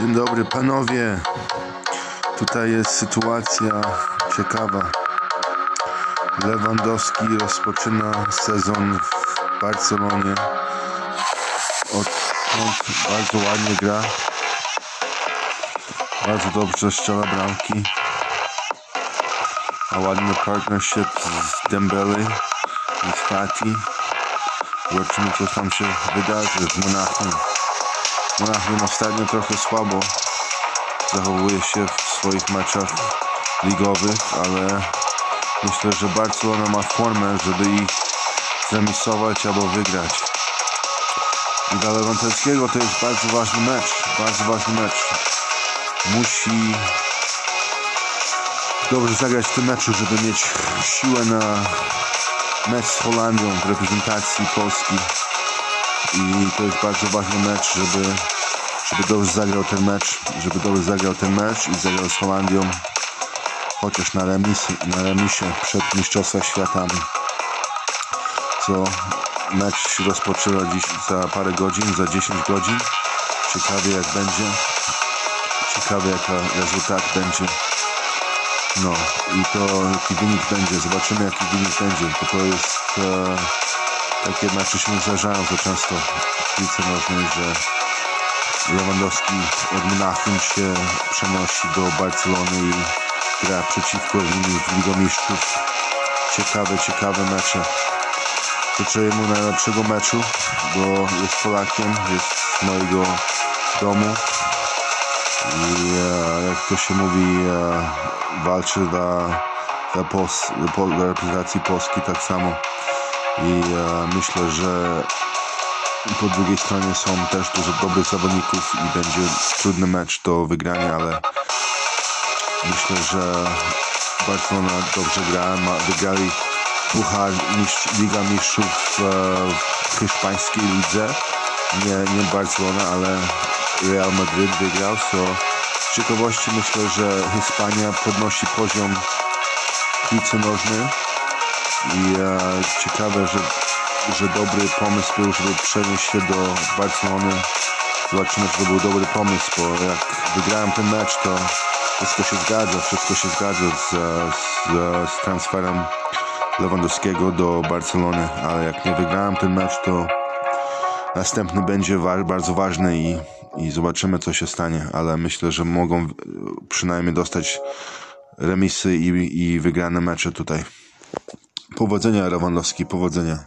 Dzień dobry panowie. Tutaj jest sytuacja ciekawa. Lewandowski rozpoczyna sezon w Barcelonie. Odkąd bardzo ładnie gra. Bardzo dobrze strzela bramki. A ładny partnership z Dembele i z Fati. Zobaczymy co tam się wydarzy w Monachium. Monachium ostatnio trochę słabo zachowuje się w swoich meczach ligowych, ale myślę, że Barcelona ma formę, żeby ich zremisować albo wygrać. Dla Lewandowskiego to jest bardzo ważny mecz, bardzo ważny mecz. Musi dobrze zagrać w tym meczu, żeby mieć siłę na mecz z Holandią w reprezentacji Polski. I to jest bardzo ważny mecz, żeby, żeby dobrze zagrał ten mecz, żeby dobrze zagrał ten mecz i zagrał z Holandią, chociaż na, remis, na remisie przed Mistrzostwach Świata, co mecz rozpoczyna dziś za parę godzin, za 10 godzin. Ciekawie jak będzie, ciekawie jaki rezultat będzie. No i to jaki wynik będzie, zobaczymy jaki wynik będzie, bo to jest e, takie mecze się zdarzają za często piłce nożnej, że Lewandowski od Monachium się przenosi do Barcelony i gra przeciwko nim w Ligą Mistrzów. Ciekawe, ciekawe mecze. Życzę mu najlepszego meczu, bo jest Polakiem, jest z mojego domu i e, jak to się mówi, e, walczy dla, dla, Pos, dla reprezentacji Polski tak samo i e, myślę, że po drugiej stronie są też dużo dobrych zawodników i będzie trudny mecz do wygrania, ale myślę, że Barcelona dobrze gra, ma, wygrali Puchar mistrz, Liga Mistrzów e, w hiszpańskiej lidze, nie, nie Barcelona, ale Real Madrid wygrał, so z ciekawości myślę, że Hiszpania podnosi poziom piłce nożnej i e, ciekawe, że, że dobry pomysł był, żeby przenieść się do Barcelony. Zobaczymy, czy to był dobry pomysł, bo jak wygrałem ten mecz, to wszystko się zgadza, wszystko się zgadza z, z, z transferem Lewandowskiego do Barcelony, ale jak nie wygrałem ten mecz, to następny będzie bardzo ważny i, i zobaczymy, co się stanie, ale myślę, że mogą przynajmniej dostać remisy i, i wygrane mecze tutaj. Powodzenia Lewandowski, powodzenia.